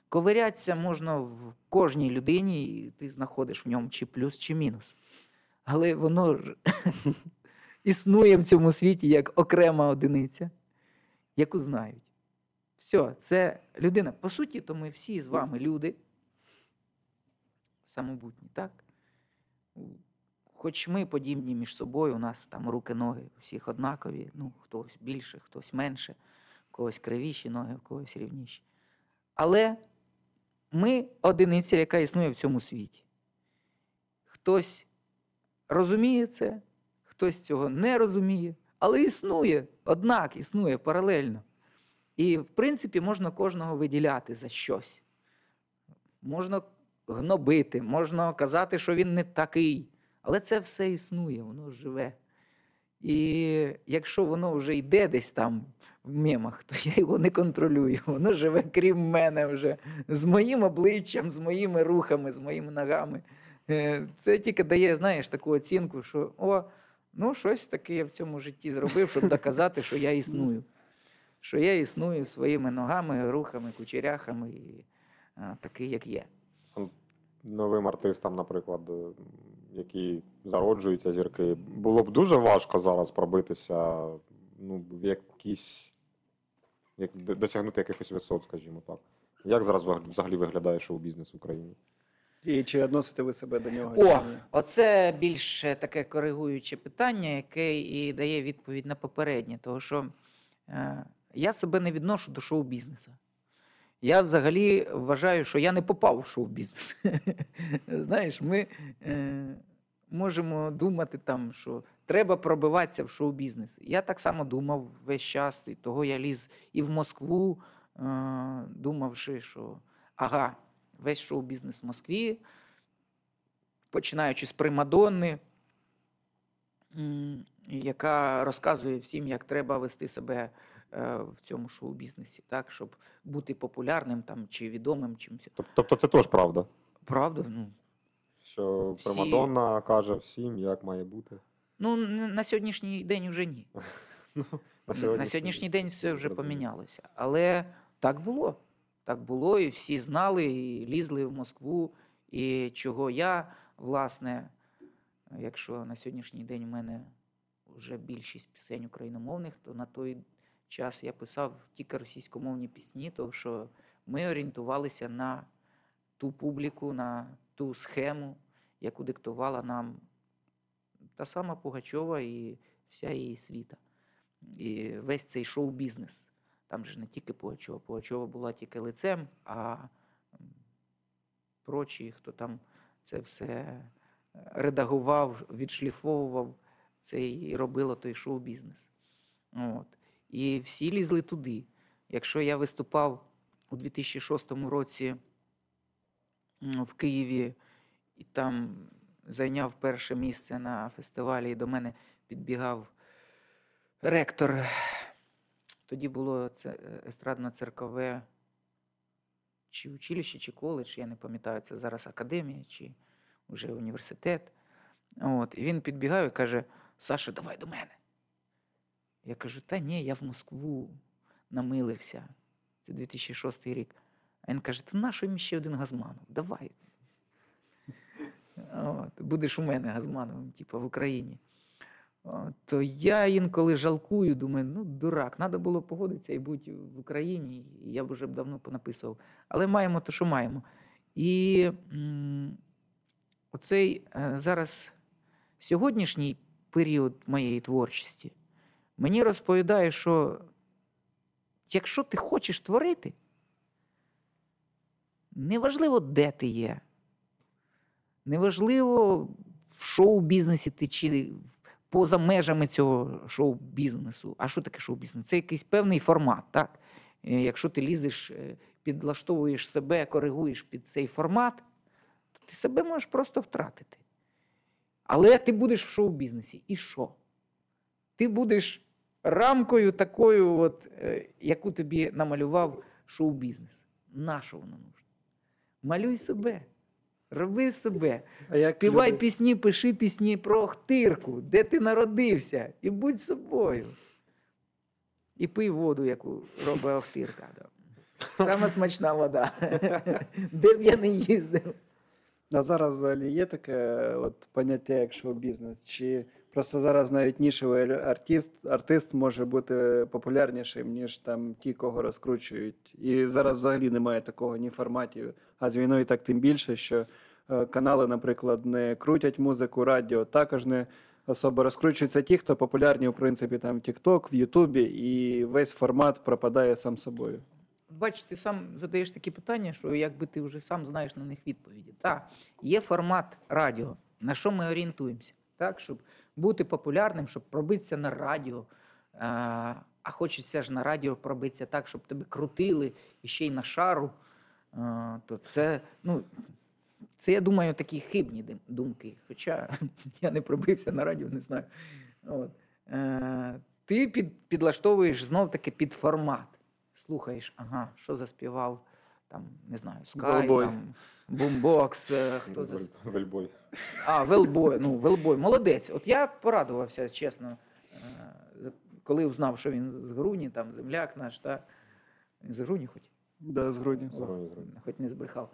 Ковирятися можна в кожній людині, і ти знаходиш в ньому чи плюс, чи мінус. Але воно ж існує в цьому світі як окрема одиниця, яку знають. Все, це людина. По суті, то ми всі з вами люди самобутні, так? Хоч ми подібні між собою, у нас там руки, ноги всіх однакові, ну, хтось більше, хтось менше, у когось кривіші ноги, у когось рівніші. Але ми одиниця, яка існує в цьому світі. Хтось розуміє це, хтось цього не розуміє, але існує, однак існує паралельно. І, в принципі, можна кожного виділяти за щось. Можна гнобити, можна казати, що він не такий. Але це все існує, воно живе. І якщо воно вже йде десь там в мемах, то я його не контролюю. Воно живе крім мене вже з моїм обличчям, з моїми рухами, з моїми ногами. Е, Це тільки дає, знаєш, таку оцінку, що о, ну щось таке я в цьому житті зробив, щоб доказати, що я існую. Що я існую своїми ногами, рухами, кучеряхами, і а, такий, як є. Новим артистам, наприклад, е, які зароджуються зірки, було б дуже важко зараз пробитися ну, в якісь. Як, досягнути якихось висот, скажімо так. Як зараз взагалі виглядає шоу-бізнес в Україні? І чи відносите ви себе до нього? О, оце більш таке коригуюче питання, яке і дає відповідь на попереднє. Тому що е, я себе не відношу до шоу-бізнесу. Я взагалі вважаю, що я не попав в шоу-бізнес. Знаєш, ми е, можемо думати там, що треба пробиватися в шоу-бізнес. Я так само думав весь час, і того я ліз і в Москву, е, думавши, що ага, весь шоу-бізнес в Москві, починаючи з Примадонни, яка розказує всім, як треба вести себе в цьому шоу-бізнесі, так, щоб бути популярним там, чи відомим чимось. Тобто це теж правда. Правда? Ну, Що Всі- Примадонна каже всім, як має бути. ну на сьогоднішній день вже ні. На На сьогоднішній день все вже помінялося. Але так було. Так було, і всі знали, і лізли в Москву. І чого я, власне, якщо на сьогоднішній день у мене вже більшість пісень україномовних, то на той час я писав тільки російськомовні пісні, тому що ми орієнтувалися на ту публіку, на ту схему, яку диктувала нам та сама Пугачова і вся її світа. І весь цей шоу-бізнес. Там же не тільки Пугачова. Пугачова була тільки лицем, а прочі, хто там це все е, редагував, відшліфовував, це і робило той шоу-бізнес. От. І всі лізли туди. Якщо я виступав у 2006 році в Києві і там зайняв перше місце на фестивалі, і до мене підбігав ректор. Тоді було це е, естрадно-циркове чи училище, чи коледж, я не пам'ятаю, це зараз академія чи вже університет. От, і він підбігає і каже: Саша, давай до мене. Я кажу, та ні, я в Москву намилився. Це 2006 рік. А він каже: Та нащо їм ще один Газманов? Давай. От, будеш у мене Газмановим, типу, в Україні. От, то я інколи жалкую, думаю, ну, дурак, треба було погодитися і бути в Україні, і я б вже давно понаписував. Але маємо те, що маємо. І м, оцей е, зараз сьогоднішній період моєї творчості мені розповідає, що якщо ти хочеш творити, неважливо, де ти є, неважливо, в шоу-бізнесі ти чи поза межами цього шоу-бізнесу. А що таке шоу-бізнес? Це якийсь певний формат, так? Е, Якщо ти лізеш, е, підлаштовуєш себе, коригуєш під цей формат, то ти себе можеш просто втратити. Але ти будеш в шоу-бізнесі. І що? Ти будеш рамкою такою, от, е, яку тобі намалював шоу-бізнес. Нащо воно нужно? Малюй себе. Роби себе. А Співай люди- пісні, пиши пісні про Охтирку, де ти народився, і будь собою. І пий воду, яку робить Охтирка. да. Сама смачна вода. Де б я не їздив. А зараз взагалі є таке от, поняття, як шоу-бізнес? Чи просто зараз навіть нішевий артист, артист може бути популярнішим, ніж там ті, кого розкручують. І зараз взагалі немає такого ні форматів. А з війною так тим більше, що е, канали, наприклад, не крутять музику, радіо також не особо розкручуються ті, хто популярні, в принципі, там в TikTok, в Ютубі, і весь формат пропадає сам собою. Бачиш, ти сам задаєш такі питання, що якби ти вже сам знаєш на них відповіді. Так, є формат радіо, на що ми орієнтуємося, так, щоб бути популярним, щоб пробитися на радіо. А, а хочеться ж на радіо пробитися так, щоб тебе крутили і ще й на шару. А, то це, ну, це, я думаю, такі хибні думки. Хоча я не пробився на радіо, не знаю. От. е, ти під, підлаштовуєш знов-таки під формат. Слухаєш, ага, що заспівав, там, не знаю, Скай, там, Бумбокс, е, хто за... Вельбой. А, Велбой, ну, Велбой, молодець. От я порадувався, чесно, е, коли узнав, що він з Груні, там земляк наш, та... З Груні хоч? Да, з грудні. Згоден, згоден. хоч не збрехав.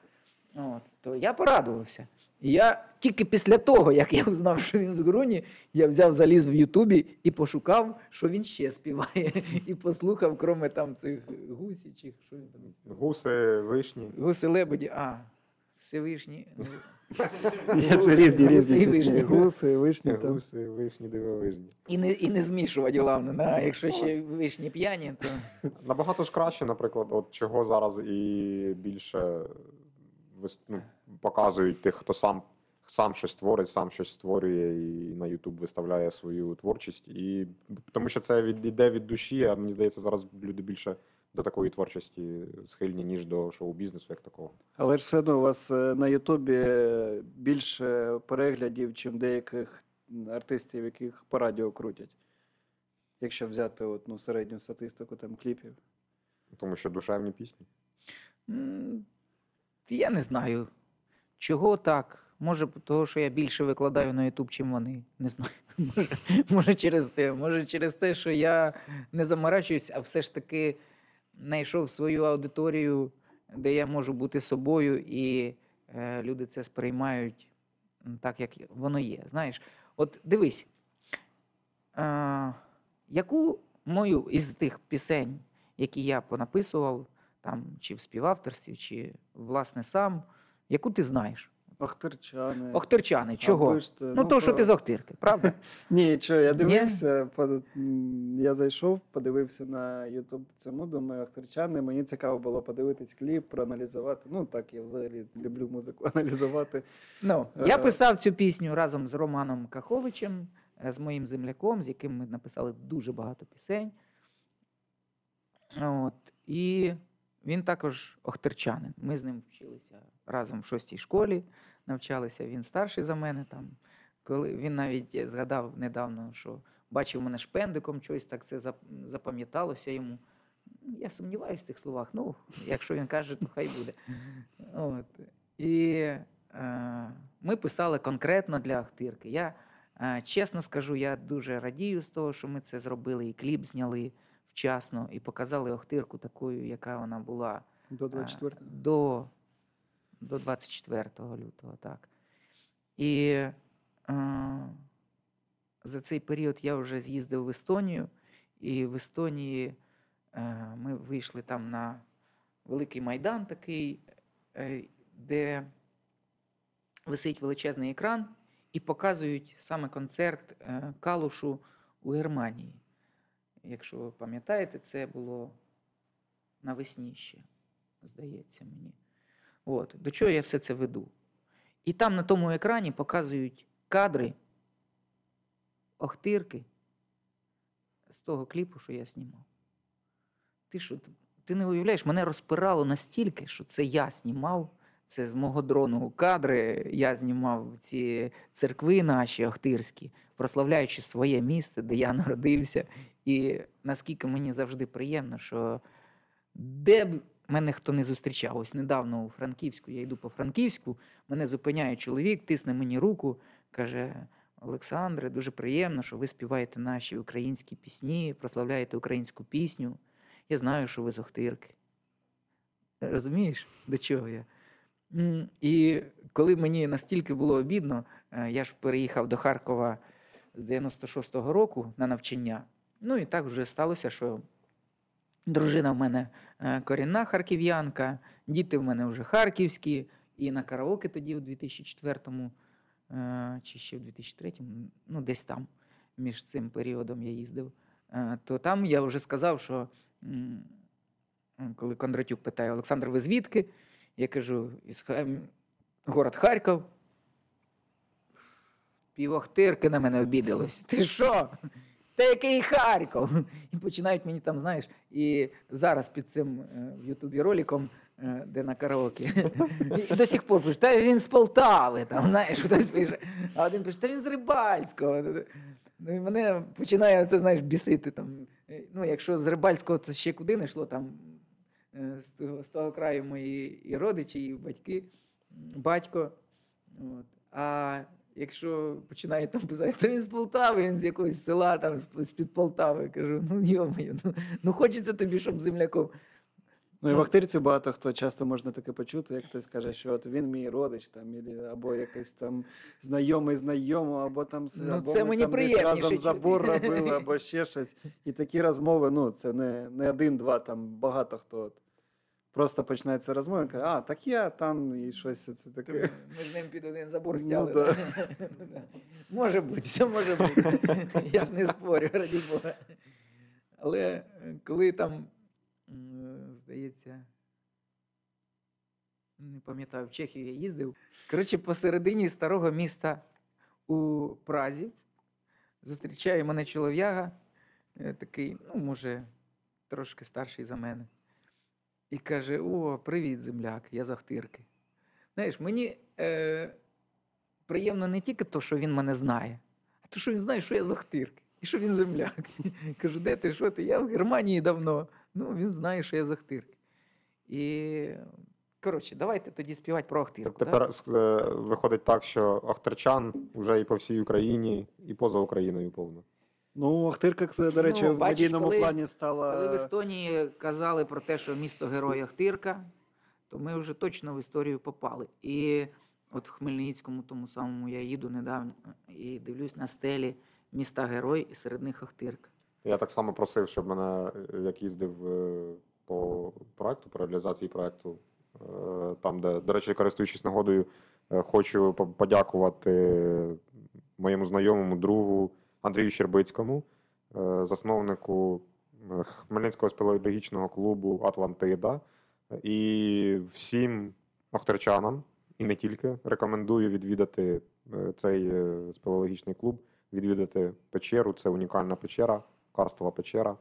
От, то я порадувався. І я тільки після того, як я узнав, що він з Груні, я взяв заліз в Ютубі і пошукав, що він ще співає. І послухав, кроме там цих гусічих, що він там. Гуси, вишні. Гуси лебеді, а, Всевишні. це різні різні пісні. Гуси, вишні там. Гуси, вишні, дивовижні. І не, і не змішувати, головне. Да? Якщо ще вишні п'яні, то. Набагато ж краще, наприклад, от чого зараз і більше ну, показують тих, хто сам, сам щось творить, сам щось створює і на YouTube виставляє свою творчість. І тому що це від, іде від душі, а мені здається, зараз люди більше до такої творчості схильні, ніж до шоу-бізнесу, як такого. Але ж все одно у вас е, на Ютубі більше переглядів, чим деяких артистів, яких по радіо крутять. Якщо взяти от, ну, середню статистику там кліпів. Тому що душевні пісні. Я не знаю, чого так. Може, того, що я більше викладаю на YouTube, чим вони. Не знаю. Може, може через те. Може, через те, що я не заморачуюсь, а все ж таки знайшов свою аудиторію, де я можу бути собою, і е, люди це сприймають так, як воно є. Знаєш, от дивись, е, яку мою із тих пісень, які я понаписував, там, чи в співавторстві, чи власне сам, яку ти знаєш? Охтерчани. Охтирчани, чого? Або ж те, Ну, то, що ти з Охтирки, правда? Ні, що, я дивився, по- я зайшов, подивився на Ютуб цьому, думаю, Охтерчани. Мені цікаво було подивитись кліп, проаналізувати. Ну, так, я взагалі люблю музику аналізувати. Ну, я Е. писав цю пісню разом з Романом Каховичем, е, з моїм земляком, з яким ми написали дуже багато пісень. От. І він також охтерчанин. Ми з ним вчилися разом в шостій школі, навчалися. Він старший за мене. Там. Коли він навіть згадав недавно, що бачив мене шпендиком, щось так це запам'яталося йому. Я сумніваюся в тих словах. Ну, якщо він каже, то хай буде. От. І е, ми писали конкретно для Ахтирки. Я е, чесно скажу, я дуже радію з того, що ми це зробили, і кліп зняли вчасно, і показали Охтирку такою, яка вона була До е, 24 до, до 24 лютого. Так. І е, за цей період я вже з'їздив в Естонію, і в Естонії е, ми вийшли там на великий майдан такий, е, де висить величезний екран, і показують саме концерт е, Калушу у Германії. Якщо ви пам'ятаєте, це було навесні ще, здається мені. От, до чого я все це веду? І там на тому екрані показують кадри Охтирки з того кліпу, що я знімав. Ти що, ти- не уявляєш, мене розпирало настільки, що це я знімав, це з мого дрону кадри. Я знімав ці церкви наші охтирські, прославляючи своє місце, де я народився. І наскільки мені завжди приємно, що де б мене хто не зустрічав, ось недавно у Франківську, я йду по Франківську, мене зупиняє чоловік, тисне мені руку, каже: Олександре, дуже приємно, що ви співаєте наші українські пісні, прославляєте українську пісню. Я знаю, що ви з Охтирки. Розумієш, до чого я? І коли мені настільки було обідно, е, я ж переїхав до Харкова з 96-го року на навчання. Ну і так вже сталося, що дружина в мене е, корінна харків'янка, діти в мене вже харківські, і на караоке тоді у 2004-му е, чи ще в 2003-му, ну десь там, між цим періодом я їздив, то там я вже сказав, що коли Кондратюк питає, Олександр, ви звідки? Я кажу, із город Харків. Півохтирки на мене обідалось. Ти що? Та який Харків? І починають мені там, знаєш, і зараз під цим е, в Ютубі роликом, е, де на караоке, до сих пор пишуть, та він з Полтави, там, знаєш, хтось пише, а один пише, та він з Рибальського. Ну і мене починає це, знаєш, бісити там. Е, Ну, якщо з Рибальського це ще куди не йшло, там з того, з того краю мої і родичі, і батьки, батько. От. А якщо починає там писати, то він з Полтави, він з якогось села, там з-під Полтави. Я кажу, ну йомаю, ну, ну хочеться тобі, щоб земляком. Ну і в Ахтирці багато хто часто можна таке почути, як хтось каже, що от він мій родич, там, або якийсь там знайомий знайомого, або там Ну, або це ми мені там десь разом чути. забор робили, або ще щось. І такі розмови, ну, це не, не один-два, там багато хто. Просто починається розмова, каже, а, так я там і щось це таке. Ми з ним під один забор стяли. Ну. Може бути, все може бути. Я ж не спорю, раді Бога. Але е, коли там, здається, не пам'ятаю, в Чехію я їздив. Коротше, посередині старого міста у Празі зустрічає мене чолов'яга, е, такий, ну, може, трошки старший за мене. І каже: О, привіт, земляк, я з Ахтирки. Знаєш, мені е, приємно не тільки то, що він мене знає, а то, що він знає, що я з Ахтирки. І що він земляк. Кажу, де ти, що ти? Я в Германії давно. Ну, він знає, що я з Ахтирки. І, коротше, давайте тоді співати про Ахтирку. Тепер да? е, виходить так, що Охтерчан вже і по всій Україні, і поза Україною повно. Ну, Ахтирка, це, до речі, Ну, в бачиш, медійному коли- плані стала. Коли в Естонії казали про те, що місто герой Ахтирка, то ми вже точно в історію попали. І от в Хмельницькому, тому самому я їду недавно і дивлюсь на стелі міста герой, і серед них Ахтирка. Я так само просив, щоб мене, як їздив е, по проекту, по реалізації проекту, е, там, де, до речі, користуючись нагодою, е, хочу по- подякувати моєму знайомому другу Андрію Щербицькому, е, засновнику е, Хмельницького спелеологічного клубу Атлантида. І всім охтерчанам, і не тільки, рекомендую відвідати е, цей спелеологічний клуб відвідати печеру. Це унікальна печера, карстова печера.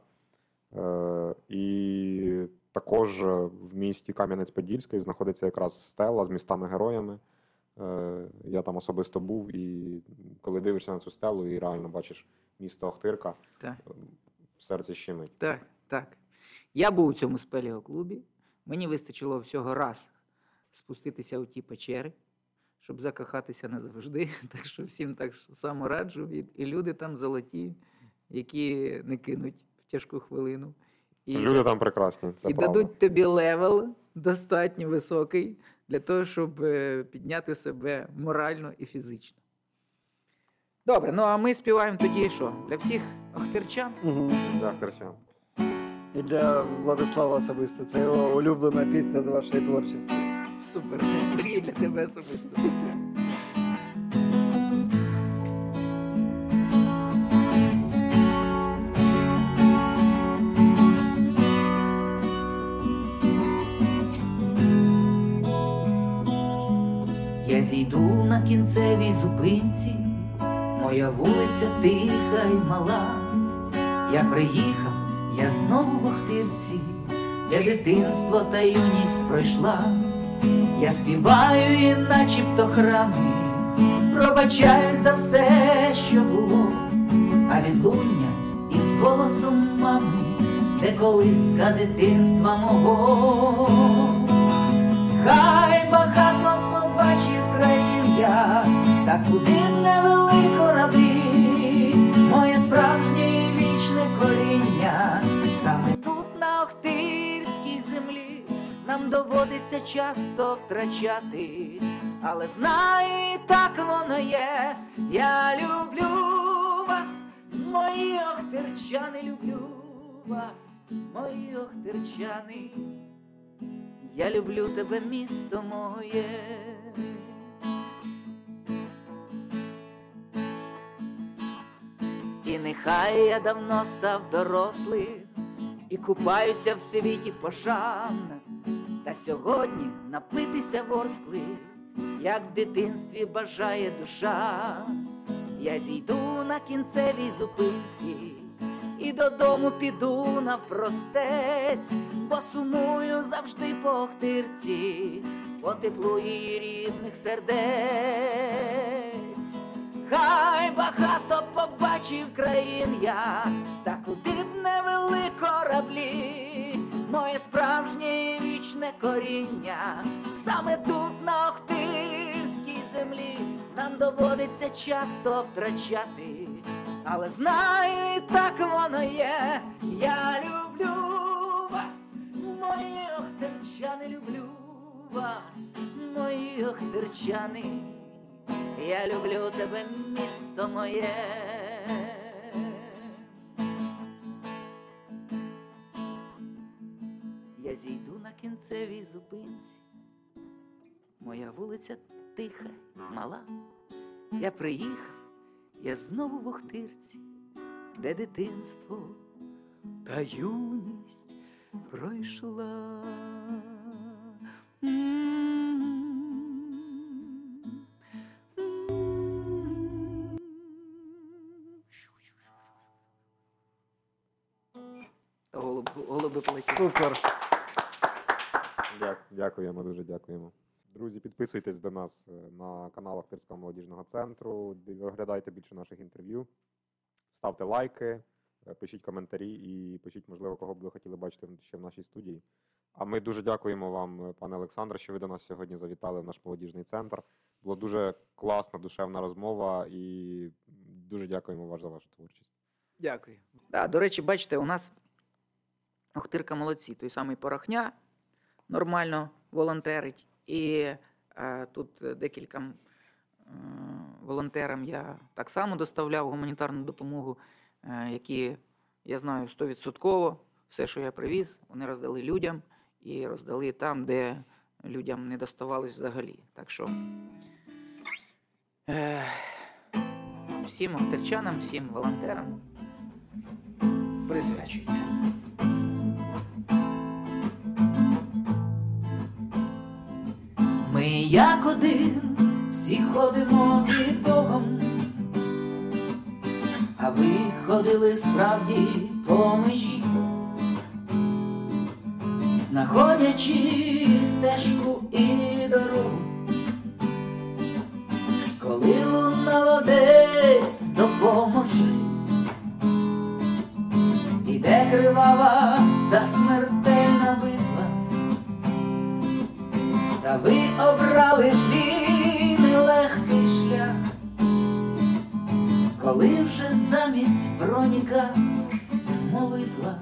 І також в місті Кам'янець-Подільський знаходиться якраз стела з містами-героями. Е, я там особисто був, і коли дивишся на цю стелу і реально бачиш місто Охтирка, Так. е, щемить. Так, так. Я був у цьому спелеоклубі. Мені вистачило всього раз спуститися у ті печери, щоб закохатися назавжди. Так що всім так само раджу. І люди там золоті, які не кинуть в тяжку хвилину. І, Люди там прекрасні, це і правда. дадуть тобі level достатньо високий для того, щоб е, підняти себе морально і фізично. Добре, ну а ми співаємо тоді що? Для всіх охтирчан? Мгм. Для Охтирчан. І для Владислава особисто. Це його улюблена пісня з вашої творчості. Супер. І для тебе особисто. Вулиця тиха й мала. Я приїхав, я знову в Охтирці, де дитинство та юність пройшла. Я співаю і начебто храми, пробачають за все, що було, а відлуння із голосом мами, де колиска дитинства мого. Хай багато побачив країн я, та куди б не вели кораблі, моє справжнє вічне коріння, саме тут на Охтирській землі нам доводиться часто втрачати, але знаю, і так воно є. Я люблю вас, мої охтирчани, люблю вас, мої охтирчани. Я люблю тебе, місто моє. Нехай я давно став дорослим і купаюся в світі пошан, та сьогодні напитися ворскли, як в дитинстві бажає душа. Я зійду на кінцевій зупинці і додому піду навпростець, бо сумую завжди по Охтирці, по теплу її рідних сердець. Хай багато побачив країн я, та куди б не вели кораблі, моє справжнє вічне коріння, саме тут, на Охтирській землі, нам доводиться часто втрачати, але знаю, і так воно є. Я люблю вас, мої охтирчани, люблю вас, мої охтирчани. Я люблю тебе, місто моє. Я зійду на кінцевій зупинці. Моя вулиця тиха, мала. Я приїхав, я знову в Охтирці, де дитинство та юність пройшла. М. Голуб, голуби полетіли. Супер. Дя- Дякуємо, дуже дякуємо. Друзі, підписуйтесь до нас е, на канал Ахтирського молодіжного центру, див- оглядайте більше наших інтерв'ю, ставте лайки, е, пишіть коментарі і пишіть, можливо, кого б ви хотіли бачити в- ще в нашій студії. А ми дуже дякуємо вам, е, пане Олександре, що ви до нас сьогодні завітали в наш молодіжний центр. Була дуже класна, душевна розмова і дуже дякуємо вам за вашу творчість. Дякую. Да, до речі, бачите, у нас Охтирка молодці, той самий Порохня нормально волонтерить. І е, тут декілька е, волонтерам я так само доставляв гуманітарну допомогу, е, які я знаю стовідсотково. Все, що я привіз, вони роздали людям і роздали там, де людям не доставалось взагалі. Так що е, всім охтирчанам, всім волонтерам присвячується. Як один всі ходимо під Богом, а ви ходили справді по межі, знаходячи стежку і дорогу, коли лунало десь допоможи. Іде кривава та смертельна битва, та ви обрали свій нелегкий шлях, коли вже замість броніка молитва,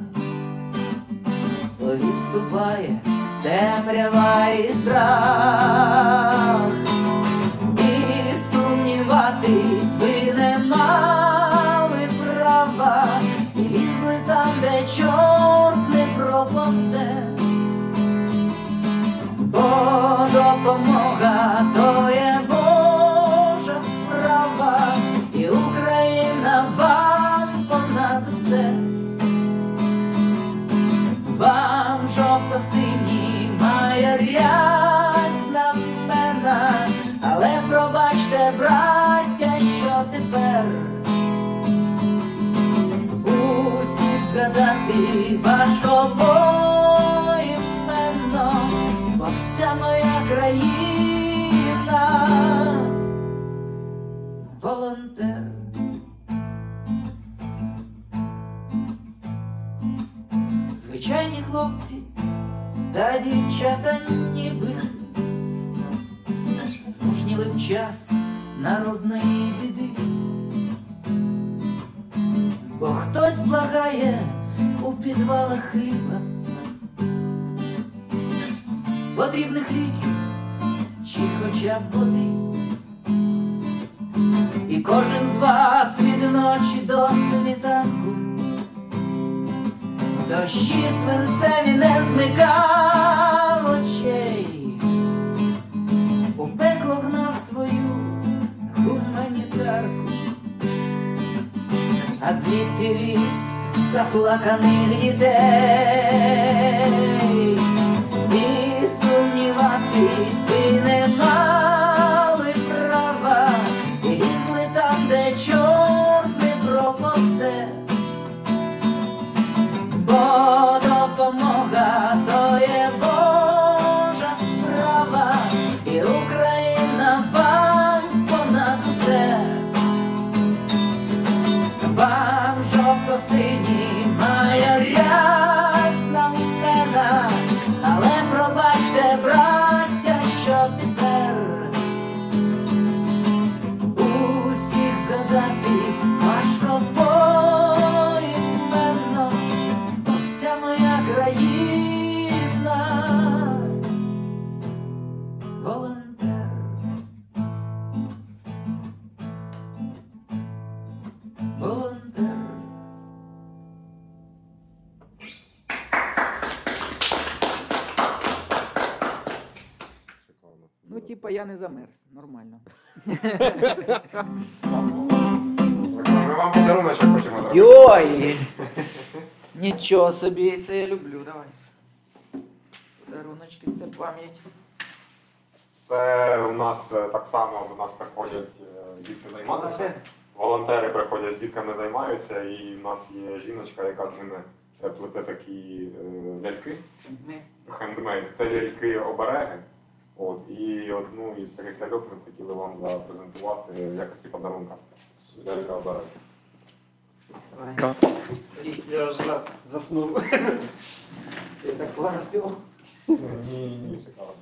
то відступає темрява і страх, і сумніватись ви не мали права, і там, де чорт не проповзе підвалах хліба, потрібних ліків чи хоча б води. І кожен з вас від ночі до світанку. Дощі свинцеві не змикав очей, у пекло гнав свою гуманітарку. А звідти віз заплаканих дітей, і сумніватись вам подарунок хочемо зробити. Йой! Нічого собі, це я люблю, давай. Подаруночки, це пам'ять. Це у нас е, так само до нас приходять е, дітки займатися. Волонтери приходять з дітками займаються, і в нас є жіночка, яка з ними е, плете такі е, ляльки. Хендмейд. Це ляльки обереги. От, і одну із таких ляльок ми хотіли вам запрезентувати в якості подарунка. Лялька обирає. Я аж за- заснув. Це я так погано співав. Ні, ні, шикарно.